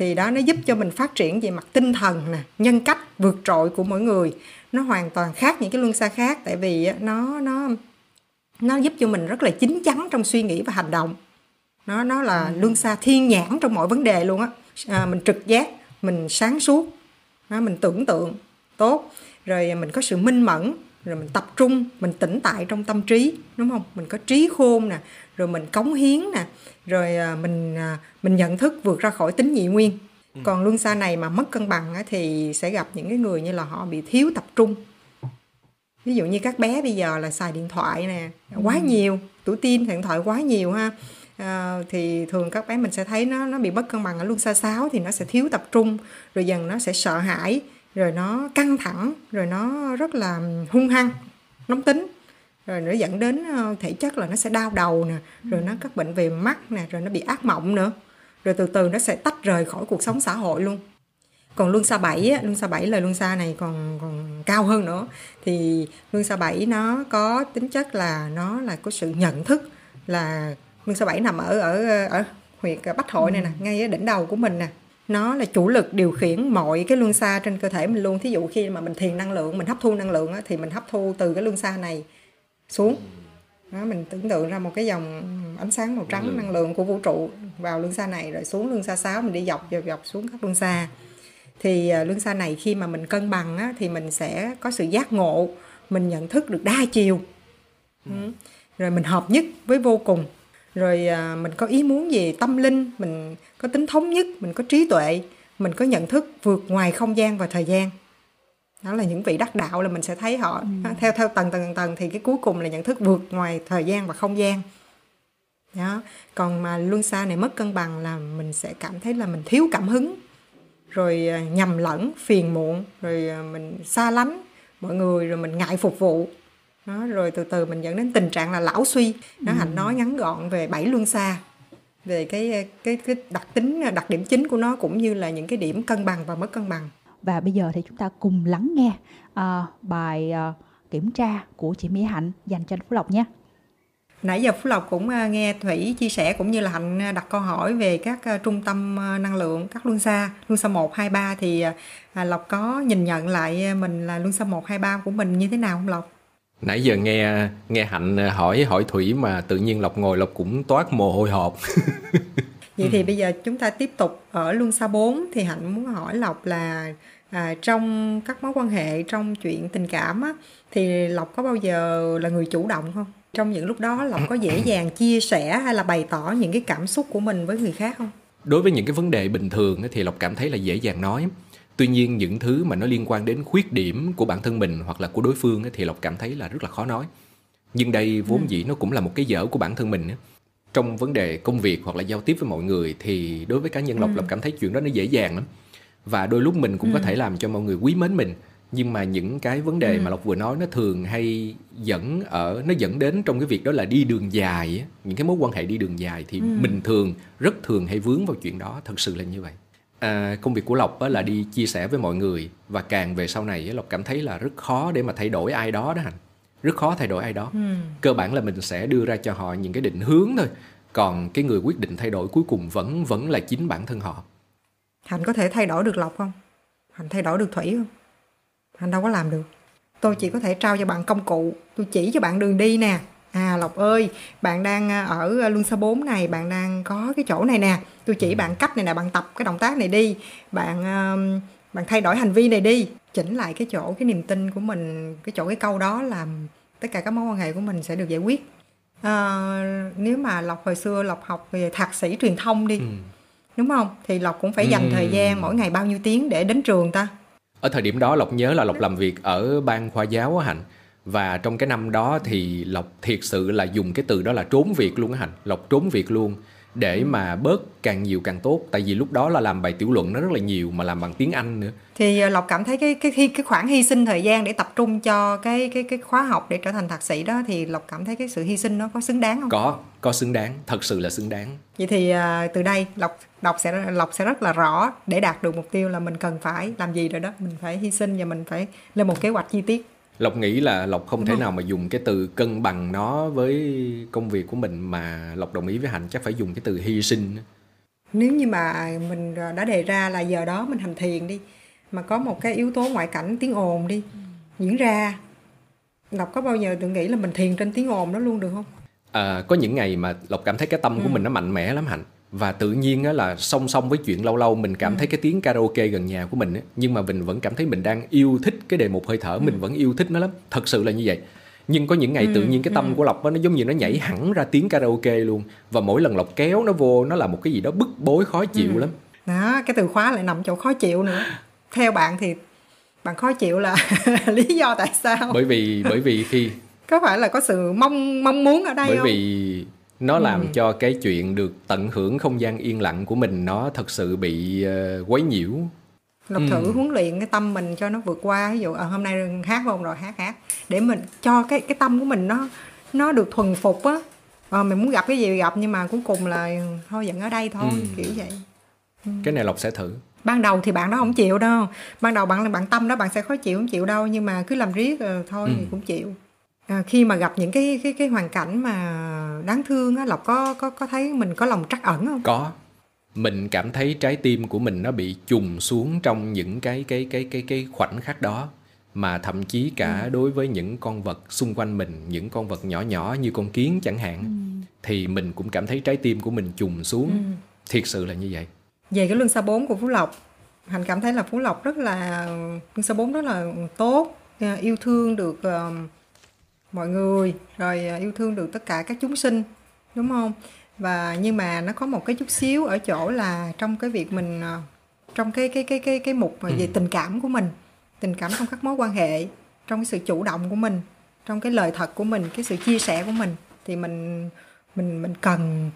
thì đó nó giúp cho mình phát triển về mặt tinh thần nè nhân cách vượt trội của mỗi người. Nó hoàn toàn khác những cái luân xa khác tại vì nó nó nó giúp cho mình rất là chín chắn trong suy nghĩ và hành động. Nó nó là ừ. luân xa thiên nhãn trong mọi vấn đề luôn á. À, mình trực giác mình sáng suốt đó, mình tưởng tượng tốt. Rồi mình có sự minh mẫn rồi mình tập trung mình tĩnh tại trong tâm trí đúng không? Mình có trí khôn nè rồi mình cống hiến nè rồi à, mình à, mình nhận thức vượt ra khỏi tính nhị nguyên ừ. còn luân xa này mà mất cân bằng thì sẽ gặp những cái người như là họ bị thiếu tập trung ví dụ như các bé bây giờ là xài điện thoại nè quá ừ. nhiều tuổi tin điện thoại quá nhiều ha à, thì thường các bé mình sẽ thấy nó nó bị mất cân bằng ở luân xa sáo thì nó sẽ thiếu tập trung rồi dần nó sẽ sợ hãi rồi nó căng thẳng rồi nó rất là hung hăng nóng tính rồi nó dẫn đến ờ, thể chất là nó sẽ đau đầu nè rồi nó các bệnh về mắt nè rồi nó bị ác mộng nữa. Rồi từ từ nó sẽ tách rời khỏi cuộc sống xã hội luôn. Còn luân xa bảy luân xa bảy là luân xa này còn còn cao hơn nữa. Thì luân xa bảy nó có tính chất là nó là có sự nhận thức là luân xa bảy nằm ở ở ở huyệt bách hội này nè ngay ở đỉnh đầu của mình nè. Nó là chủ lực điều khiển mọi cái luân xa trên cơ thể mình luôn. Thí dụ khi mà mình thiền năng lượng mình hấp thu năng lượng thì mình hấp thu từ cái luân xa này xuống. Đó, mình tưởng tượng ra một cái dòng ánh sáng màu trắng năng lượng của vũ trụ vào luân xa này rồi xuống luân xa 6 mình đi dọc dọc dọc xuống các luân xa. Thì uh, luân xa này khi mà mình cân bằng á, thì mình sẽ có sự giác ngộ mình nhận thức được đa chiều. Ừ. rồi mình hợp nhất với vô cùng. Rồi uh, mình có ý muốn gì tâm linh mình có tính thống nhất mình có trí tuệ mình có nhận thức vượt ngoài không gian và thời gian đó là những vị đắc đạo là mình sẽ thấy họ. Ừ. theo theo tầng tầng tầng thì cái cuối cùng là nhận thức vượt ngoài thời gian và không gian. Đó. Còn mà luân xa này mất cân bằng là mình sẽ cảm thấy là mình thiếu cảm hứng rồi à, nhầm lẫn phiền muộn rồi à, mình xa lánh mọi người rồi mình ngại phục vụ. Đó, rồi từ từ mình dẫn đến tình trạng là lão suy. Nó ừ. hạnh nói ngắn gọn về bảy luân xa về cái cái cái đặc tính đặc điểm chính của nó cũng như là những cái điểm cân bằng và mất cân bằng và bây giờ thì chúng ta cùng lắng nghe uh, bài uh, kiểm tra của chị Mỹ Hạnh dành cho Phú Lộc nhé. Nãy giờ Phú Lộc cũng uh, nghe Thủy chia sẻ cũng như là Hạnh đặt câu hỏi về các trung tâm năng lượng, các luân xa, luân xa 1, 2, 3 thì uh, Lộc có nhìn nhận lại mình là luân xa 1, 2, 3 của mình như thế nào không Lộc? Nãy giờ nghe nghe Hạnh hỏi hỏi Thủy mà tự nhiên Lộc ngồi Lộc cũng toát mồ hôi hột. Vậy thì bây giờ chúng ta tiếp tục ở luân xa 4 thì Hạnh muốn hỏi Lộc là à, trong các mối quan hệ trong chuyện tình cảm á, thì Lộc có bao giờ là người chủ động không? Trong những lúc đó Lộc có dễ dàng chia sẻ hay là bày tỏ những cái cảm xúc của mình với người khác không? Đối với những cái vấn đề bình thường thì Lộc cảm thấy là dễ dàng nói. Tuy nhiên những thứ mà nó liên quan đến khuyết điểm của bản thân mình hoặc là của đối phương thì Lộc cảm thấy là rất là khó nói. Nhưng đây vốn ừ. dĩ nó cũng là một cái dở của bản thân mình trong vấn đề công việc hoặc là giao tiếp với mọi người thì đối với cá nhân lộc ừ. lộc cảm thấy chuyện đó nó dễ dàng lắm và đôi lúc mình cũng ừ. có thể làm cho mọi người quý mến mình nhưng mà những cái vấn đề ừ. mà lộc vừa nói nó thường hay dẫn ở nó dẫn đến trong cái việc đó là đi đường dài những cái mối quan hệ đi đường dài thì ừ. mình thường rất thường hay vướng vào chuyện đó thật sự là như vậy à, công việc của lộc là đi chia sẻ với mọi người và càng về sau này lộc cảm thấy là rất khó để mà thay đổi ai đó đó hành rất khó thay đổi ai đó ừ. cơ bản là mình sẽ đưa ra cho họ những cái định hướng thôi còn cái người quyết định thay đổi cuối cùng vẫn vẫn là chính bản thân họ Hạnh có thể thay đổi được Lộc không? Hạnh thay đổi được Thủy không? Hạnh đâu có làm được. Tôi chỉ có thể trao cho bạn công cụ, tôi chỉ cho bạn đường đi nè. À Lộc ơi, bạn đang à, ở Luân Xa 4 này, bạn đang có cái chỗ này nè. Tôi chỉ bạn cách này nè, bạn tập cái động tác này đi. Bạn uh, bạn thay đổi hành vi này đi. Chỉnh lại cái chỗ, cái niềm tin của mình, cái chỗ cái câu đó làm tất cả các mối quan hệ của mình sẽ được giải quyết. À, nếu mà Lộc hồi xưa Lộc học về thạc sĩ truyền thông đi. Ừ đúng không thì lộc cũng phải dành ừ. thời gian mỗi ngày bao nhiêu tiếng để đến trường ta ở thời điểm đó lộc nhớ là lộc làm việc ở ban khoa giáo hạnh và trong cái năm đó thì lộc thiệt sự là dùng cái từ đó là trốn việc luôn á hạnh lộc trốn việc luôn để mà bớt càng nhiều càng tốt. Tại vì lúc đó là làm bài tiểu luận nó rất là nhiều mà làm bằng tiếng Anh nữa. Thì ờ, Lộc cảm thấy cái cái cái khoảng hy sinh thời gian để tập trung cho cái cái cái khóa học để trở thành thạc sĩ đó thì Lộc cảm thấy cái sự hy sinh nó có xứng đáng không? Có, có xứng đáng, thật sự là xứng đáng. Vậy thì uh, từ đây Lộc Lộc sẽ Lộc sẽ rất là rõ để đạt được mục tiêu là mình cần phải làm gì rồi đó, mình phải hy sinh và mình phải lên một kế hoạch chi tiết lộc nghĩ là lộc không thể nào mà dùng cái từ cân bằng nó với công việc của mình mà lộc đồng ý với hạnh chắc phải dùng cái từ hy sinh. Nếu như mà mình đã đề ra là giờ đó mình hành thiền đi mà có một cái yếu tố ngoại cảnh tiếng ồn đi diễn ra lộc có bao giờ tự nghĩ là mình thiền trên tiếng ồn đó luôn được không? À, có những ngày mà lộc cảm thấy cái tâm của ừ. mình nó mạnh mẽ lắm hạnh và tự nhiên á là song song với chuyện lâu lâu mình cảm ừ. thấy cái tiếng karaoke gần nhà của mình á nhưng mà mình vẫn cảm thấy mình đang yêu thích cái đề mục hơi thở ừ. mình vẫn yêu thích nó lắm thật sự là như vậy nhưng có những ngày ừ. tự nhiên cái tâm ừ. của lộc nó giống như nó nhảy hẳn ra tiếng karaoke luôn và mỗi lần lộc kéo nó vô nó là một cái gì đó bức bối khó chịu ừ. lắm đó cái từ khóa lại nằm chỗ khó chịu nữa theo bạn thì bạn khó chịu là lý do tại sao bởi vì bởi vì khi có phải là có sự mong mong muốn ở đây bởi không vì nó làm Ừ. cho cái chuyện được tận hưởng không gian yên lặng của mình nó thật sự bị ờ, quấy nhiễu. Lộc thử huấn luyện cái tâm mình cho nó vượt qua ví dụ à, hôm nay hát không rồi hát hát. Để mình cho cái cái tâm của mình nó nó được thuần phục á. Ờ, mình muốn gặp cái gì gặp nhưng mà cuối cùng là thôi vẫn ở đây thôi Ừ. kiểu vậy. Cái này lộc sẽ thử. Ban đầu thì bạn đó không chịu đâu. Ban đầu bạn bạn tâm đó bạn sẽ khó chịu không chịu đâu. Nhưng mà cứ làm riết rồi thôi Ừ. thì cũng chịu à, khi mà gặp những cái cái cái hoàn cảnh mà đáng thương á lộc có có có thấy mình có lòng trắc ẩn không? Có. Mình cảm thấy trái tim của mình nó bị trùng xuống trong những cái cái cái cái cái khoảnh khắc đó. Mà thậm chí cả đối với những con vật xung quanh mình những con vật nhỏ nhỏ như con kiến chẳng hạn thì mình cũng cảm thấy trái tim của mình trùng xuống. Thiệt sự là như vậy. Về cái lương xa 4 của Phú Lộc Hành cảm thấy là Phú Lộc rất là lương xa 4 rất là tốt à, yêu thương được ờ, mọi người. Rồi à, yêu thương được tất cả các chúng sinh đúng không? Và nhưng mà nó có một cái chút xíu ở chỗ là trong cái việc mình ờ, trong cái cái cái cái cái mục mà về tình cảm của mình tình cảm trong các mối quan hệ trong cái sự chủ động của mình trong cái lời thật của mình cái sự chia sẻ của mình thì mình mình mình cần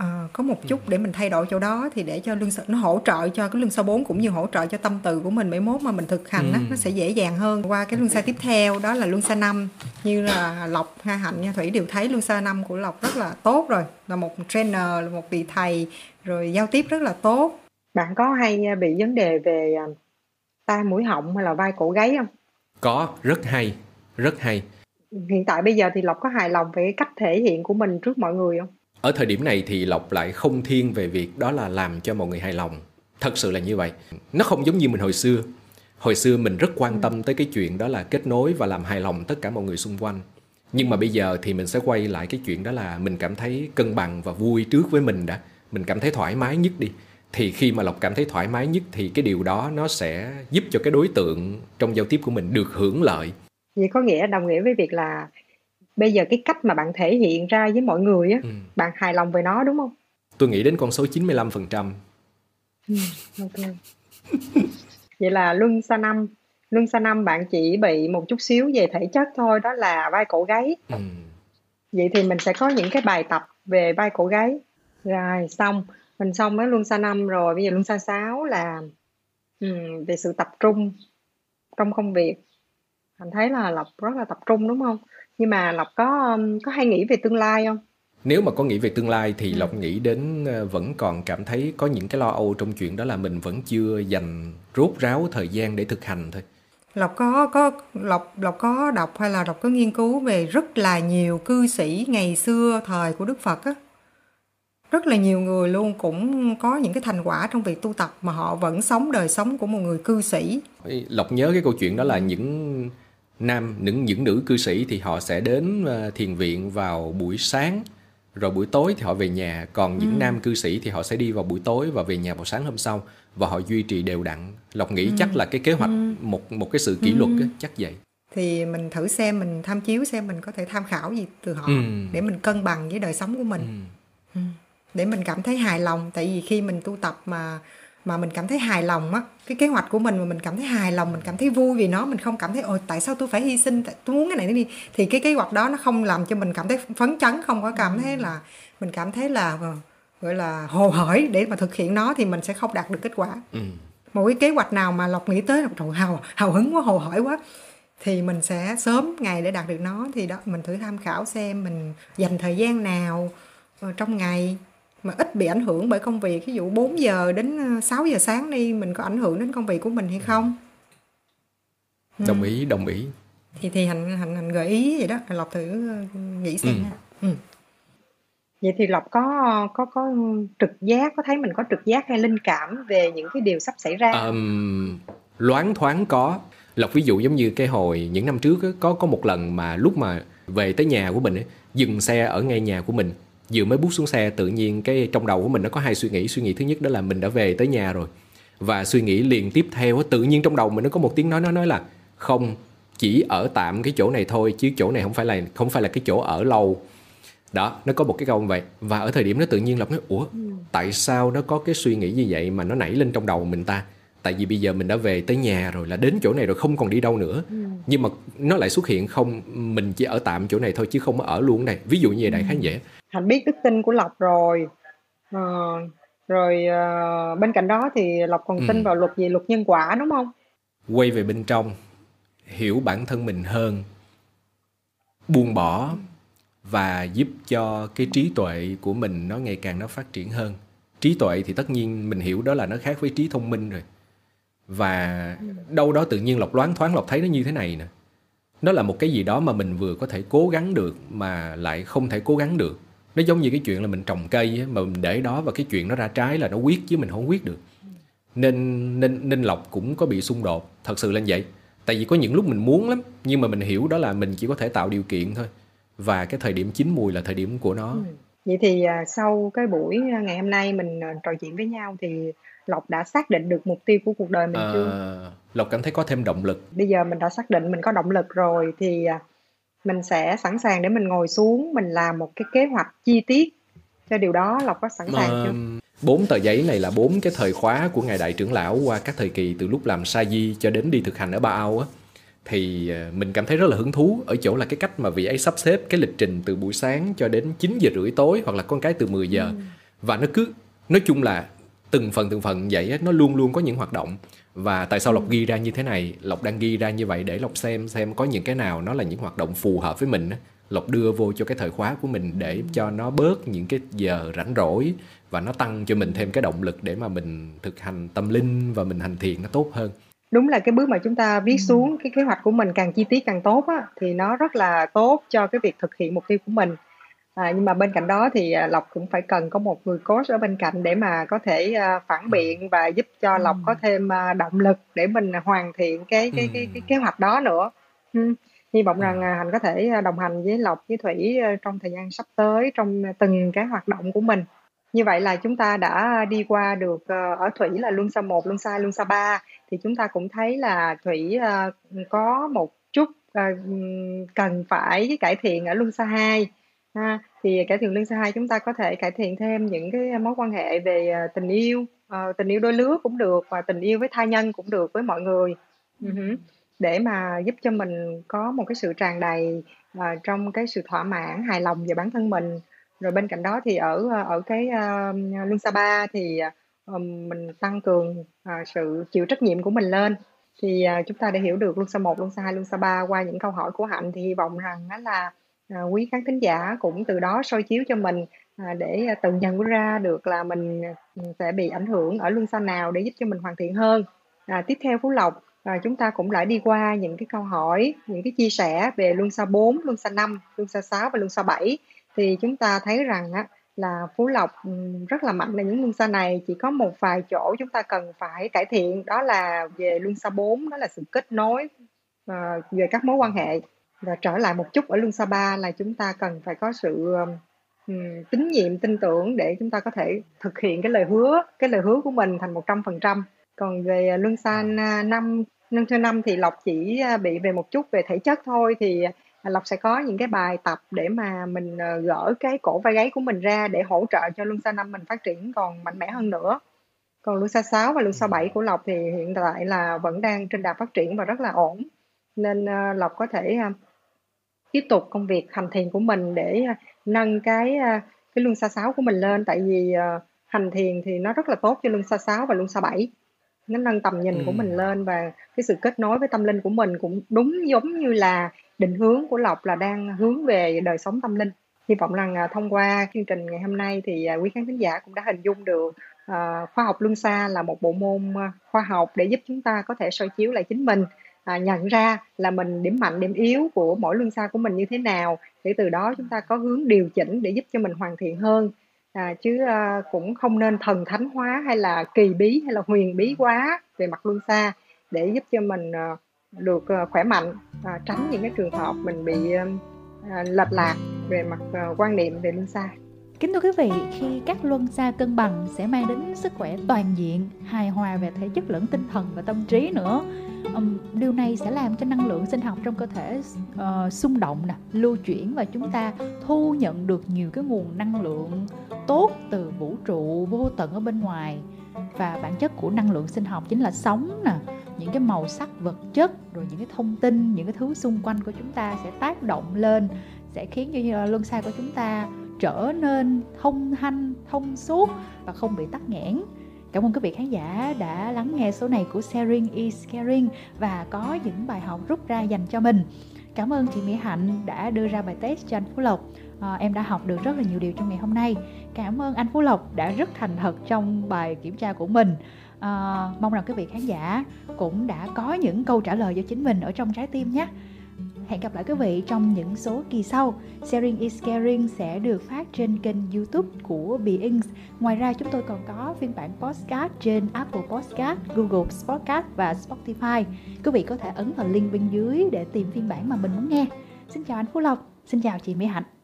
ờ, có một chút để mình thay đổi chỗ đó thì để cho lương nó hỗ trợ cho cái lương sơ 4 cũng như hỗ trợ cho tâm từ của mình mấy mốt mà mình thực hành á nó sẽ dễ dàng hơn. Qua cái luân xa tiếp theo đó là luân xa năm như là lộc hai hạnh nha thủy đều thấy luân xa năm của lộc rất là tốt rồi. Là một trainer là một vị thầy rồi giao tiếp rất là tốt. Bạn có hay bị vấn đề về à, tai mũi họng hay là vai cổ gáy không? Có rất hay rất hay. Hiện tại bây giờ thì lộc có hài lòng về cái cách thể hiện của mình trước mọi người không ở thời điểm này thì lộc lại không thiên về việc đó là làm cho mọi người hài lòng. Thật sự là như vậy. Nó không giống như mình hồi xưa. Hồi xưa mình rất quan tâm tới cái chuyện đó là kết nối và làm hài lòng tất cả mọi người xung quanh. Nhưng mà bây giờ thì mình sẽ quay lại cái chuyện đó là mình cảm thấy cân bằng và vui trước với mình đã. Mình cảm thấy thoải mái nhất đi. Thì khi mà lộc cảm thấy thoải mái nhất thì cái điều đó nó sẽ giúp cho cái đối tượng trong giao tiếp của mình được hưởng lợi. Vậy có nghĩa, đồng nghĩa với việc là bây giờ cái cách mà bạn thể hiện ra với mọi người á Ừ. bạn hài lòng về nó đúng không? Tôi nghĩ đến con số 95% ok. Vậy là luân xa năm luân xa năm bạn chỉ bị một chút xíu về thể chất thôi đó là vai cổ gáy. Ừ. vậy thì mình sẽ có những cái bài tập về vai cổ gáy. Rồi xong. Mình xong với luân xa năm rồi. Bây giờ luân xa sáu là ừm, về sự tập trung trong công việc. Anh thấy là lộc rất là tập trung đúng không nhưng mà lộc có um, có hay nghĩ về tương lai không Nếu mà có nghĩ về tương lai thì Lộc nghĩ đến ờ, vẫn còn cảm thấy có những cái lo âu trong chuyện đó là mình vẫn chưa dành rốt ráo thời gian để thực hành thôi. Lộc có có Lộc Lộc có đọc hay là Lộc có nghiên cứu về rất là nhiều cư sĩ ngày xưa thời của Đức Phật á. Rất là nhiều người luôn cũng có những cái thành quả trong việc tu tập mà họ vẫn sống đời sống của một người cư sĩ. Lộc nhớ cái câu chuyện đó là những nam những những nữ cư sĩ thì họ sẽ đến ờ, thiền viện vào buổi sáng rồi buổi tối thì họ về nhà. Còn những nam cư sĩ thì họ sẽ đi vào buổi tối và về nhà vào sáng hôm sau và họ duy trì đều đặn. Lộc nghĩ chắc là cái kế hoạch một một cái sự kỷ luật á, chắc vậy. Thì mình thử xem mình tham chiếu xem mình có thể tham khảo gì từ họ Ừ. để mình cân bằng với đời sống của mình. Ừ. Để mình cảm thấy hài lòng. Tại vì khi mình tu tập mà mà mình cảm thấy hài lòng á cái kế hoạch của mình mà mình cảm thấy hài lòng mình cảm thấy vui vì nó mình không cảm thấy ôi tại sao tôi phải hy sinh? Tôi muốn cái này đi. Thì cái kế hoạch đó nó không làm cho mình cảm thấy phấn chấn không có cảm thấy là mình cảm thấy là ờ, gọi là hồ hởi để mà thực hiện nó thì mình sẽ không đạt được kết quả. Ừ. một cái kế hoạch nào mà lộc nghĩ tới là trời hào hào hứng quá hồ hởi quá thì mình sẽ sớm ngày để đạt được nó. Thì đó mình thử tham khảo xem mình dành thời gian nào ờ, trong ngày mà ít bị ảnh hưởng bởi công việc. Ví dụ 4 giờ đến ờ, 6 giờ sáng đi mình có ảnh hưởng đến công việc của mình hay không? Đồng ý đồng ý. Thì thì hành hành hành gợi ý vậy đó. Lộc thử ờ, nghĩ xem Ừ. ha. Ừ. vậy thì lộc có có có trực giác có thấy mình có trực giác hay linh cảm về những cái điều sắp xảy ra? Ờm, loáng thoáng có. Lộc ví dụ giống như cái hồi những năm trước á, có có một lần mà lúc mà về tới nhà của mình á, dừng xe ở ngay nhà của mình vừa mới bước xuống xe tự nhiên cái trong đầu của mình nó có hai suy nghĩ. Suy nghĩ thứ nhất đó là mình đã về tới nhà rồi. Và suy nghĩ liền tiếp theo á, tự nhiên trong đầu mình nó có một tiếng nói nó nói là không chỉ ở tạm cái chỗ này thôi chứ chỗ này không phải là không phải là cái chỗ ở lâu. Đó nó có một cái câu như vậy. Và ở thời điểm đó tự nhiên lộc nói ủa tại sao nó có cái suy nghĩ như vậy mà nó nảy lên trong đầu mình ta tại vì bây giờ mình đã về tới nhà rồi là đến chỗ này rồi không còn đi đâu nữa. Ừ. nhưng mà nó lại xuất hiện không mình chỉ ở tạm chỗ này thôi chứ không ở luôn này. Ví dụ như vậy đại khái vậy hạnh biết đức tin của lộc rồi. À, rồi à, bên cạnh đó thì lộc còn ừ. tin vào luật gì luật nhân quả đúng không? Quay về bên trong hiểu bản thân mình hơn buông bỏ và giúp cho cái trí tuệ của mình nó ngày càng nó phát triển hơn. Trí tuệ thì tất nhiên mình hiểu đó là nó khác với trí thông minh rồi và đâu đó tự nhiên lộc loáng thoáng lộc thấy nó như thế này nè. Nó là một cái gì đó mà mình vừa có thể cố gắng được mà lại không thể cố gắng được. Nó giống như cái chuyện là mình trồng cây mà mình để đó và cái chuyện nó ra trái là nó quyết chứ mình không quyết được. Nên nên nên lộc cũng có bị xung đột, thật sự là vậy. Tại vì có những lúc mình muốn lắm, nhưng mà mình hiểu đó là mình chỉ có thể tạo điều kiện thôi. Và cái thời điểm chín mùi là thời điểm của nó. Ừ vậy thì à, sau cái buổi à, ngày hôm nay mình à, trò chuyện với nhau thì lộc đã xác định được mục tiêu của cuộc đời mình à, chưa lộc cảm thấy có thêm động lực. Bây giờ mình đã xác định mình có động lực rồi thì mình sẽ sẵn sàng để mình ngồi xuống mình làm một cái kế hoạch chi tiết cho điều đó. Lộc có sẵn sàng chưa? Bốn tờ giấy này là bốn cái thời khóa của ngài đại trưởng lão qua các thời kỳ từ lúc làm sa di cho đến đi thực hành ở ba ao á thì ờ, mình cảm thấy rất là hứng thú ở chỗ là cái cách mà vị ấy sắp xếp cái lịch trình từ buổi sáng cho đến 9 giờ rưỡi tối hoặc là con cái từ 10 giờ ừ. và nó cứ nói chung là từng phần từng phần vậy nó luôn luôn có những hoạt động và tại sao lộc ừ. ghi ra như thế này lộc đang ghi ra như vậy để lộc xem xem có những cái nào nó là những hoạt động phù hợp với mình lộc đưa vô cho cái thời khóa của mình để ừ. cho nó bớt những cái giờ rảnh rỗi và nó tăng cho mình thêm cái động lực để mà mình thực hành tâm linh và mình hành thiền nó tốt hơn đúng là cái bước mà chúng ta viết xuống cái kế hoạch của mình càng chi tiết càng tốt á thì nó rất là tốt cho cái việc thực hiện mục tiêu của mình. À, nhưng mà bên cạnh đó thì à, lộc cũng phải cần có một người coach ở bên cạnh để mà có thể uh, phản biện và giúp cho lộc có thêm uh, động lực để mình hoàn thiện cái cái cái, cái kế hoạch đó nữa. Ừ. hy vọng rằng hành có thể đồng hành với lộc với thủy trong thời gian sắp tới trong từng cái hoạt động của mình như vậy là chúng ta đã đi qua được ờ, ở thủy là luân xa một, luân xa luân xa ba, thì chúng ta cũng thấy là thủy ờ, có một chút ờ, cần phải cải thiện ở luân xa hai, ha. Thì cải thiện luân xa hai chúng ta có thể cải thiện thêm những cái mối quan hệ về tình yêu tình yêu đôi lứa cũng được và tình yêu với tha nhân cũng được với mọi người. Ừ Để mà giúp cho mình có một cái sự tràn đầy trong cái sự thỏa mãn hài lòng về bản thân mình rồi bên cạnh đó thì ở ờ, ở cái ờ, uh, Luân Sapa thì uh, mình tăng cường uh, sự chịu trách nhiệm của mình lên thì uh, chúng ta đã hiểu được Luân Sa 1, Luân Sa 2, Luân Sa 3 qua những câu hỏi của Hạnh thì hy vọng rằng đó là uh, quý khán thính giả cũng từ đó soi chiếu cho mình uh, để tự nhận ra được là mình ừ, sẽ bị ảnh hưởng ở luân xa nào để giúp cho mình hoàn thiện hơn. À, tiếp theo Phú Lộc à, chúng ta cũng lại đi qua những cái câu hỏi, những cái chia sẻ về luân xa 4, luân xa 5, luân xa 6 và luân xa 7 thì chúng ta thấy rằng á là Phú Lộc rất là mạnh ở những luân xa này. Chỉ có một vài chỗ chúng ta cần phải cải thiện đó là về luân xa 4 đó là sự kết nối uh, về các mối quan hệ. Và trở lại một chút ở luân xa 3 là chúng ta cần phải có sự um, tín nhiệm tin tưởng để chúng ta có thể thực hiện cái lời hứa cái lời hứa của mình thành 100% còn về luân xa năm luân xa năm thì Lộc chỉ à, bị về một chút về thể chất thôi. Thì Lộc sẽ có những cái bài tập để mà mình ờ, gỡ cái cổ vai gáy của mình ra để hỗ trợ cho luân xa năm mình phát triển còn mạnh mẽ hơn nữa. Còn luân xa 6 và luân xa 7 của Lộc thì hiện tại là vẫn đang trên đà phát triển và rất là ổn. Nên uh, Lộc có thể uh, tiếp tục công việc hành thiền của mình để nâng cái cái luân xa 6 của mình lên. Tại vì hành thiền thì nó rất là tốt cho luân xa 6 và luân xa 7 nó nâng tầm nhìn ừ. của mình lên và cái sự kết nối với tâm linh của mình cũng đúng giống như là định hướng của lộc là đang hướng về đời sống tâm linh. Hy vọng rằng à, thông qua chương trình ngày hôm nay thì à, quý khán thính giả cũng đã hình dung được à, khoa học luân xa là một bộ môn khoa học để giúp chúng ta có thể soi chiếu lại chính mình à, nhận ra là mình điểm mạnh điểm yếu của mỗi luân xa của mình như thế nào để từ đó chúng ta có hướng điều chỉnh để giúp cho mình hoàn thiện hơn. À, chứ à, cũng không nên thần thánh hóa hay là kỳ bí hay là huyền bí quá về mặt luân xa để giúp cho mình à, được ờ, khỏe mạnh à, tránh những cái trường hợp mình bị ờ, à, lệch lạc về mặt à, quan niệm về luân xa Kính thưa quý vị, khi các luân xa cân bằng sẽ mang đến sức khỏe toàn diện, hài hòa về thể chất lẫn tinh thần và tâm trí nữa. Um, điều này sẽ làm cho năng lượng sinh học trong cơ thể uh, xung động nè, lưu chuyển và chúng ta thu nhận được nhiều cái nguồn năng lượng tốt từ vũ trụ vô tận ở bên ngoài và bản chất của năng lượng sinh học chính là sống nè những cái màu sắc vật chất rồi những cái thông tin những cái thứ xung quanh của chúng ta sẽ tác động lên sẽ khiến cho như là luân xa của chúng ta trở nên thông thanh thông suốt và không bị tắc nghẽn Cảm ơn quý vị khán giả đã lắng nghe số này của Sharing is Caring và có những bài học rút ra dành cho mình. Cảm ơn chị Mỹ Hạnh đã đưa ra bài test cho anh Phú Lộc. À, em đã học được rất là nhiều điều trong ngày hôm nay. Cảm ơn anh Phú Lộc đã rất thành thật trong bài kiểm tra của mình. À, mong rằng quý vị khán giả cũng đã có những câu trả lời cho chính mình ở trong trái tim nhé. Hẹn gặp lại quý vị trong những số kỳ sau. Sharing is Caring sẽ được phát trên kênh YouTube của Beings. Ngoài ra chúng tôi còn có phiên bản podcast trên Apple Podcast, Google Podcast và Spotify. Quý vị có thể ấn vào link bên dưới để tìm phiên bản mà mình muốn nghe. Xin chào anh Phú Lộc, xin chào chị Mỹ Hạnh.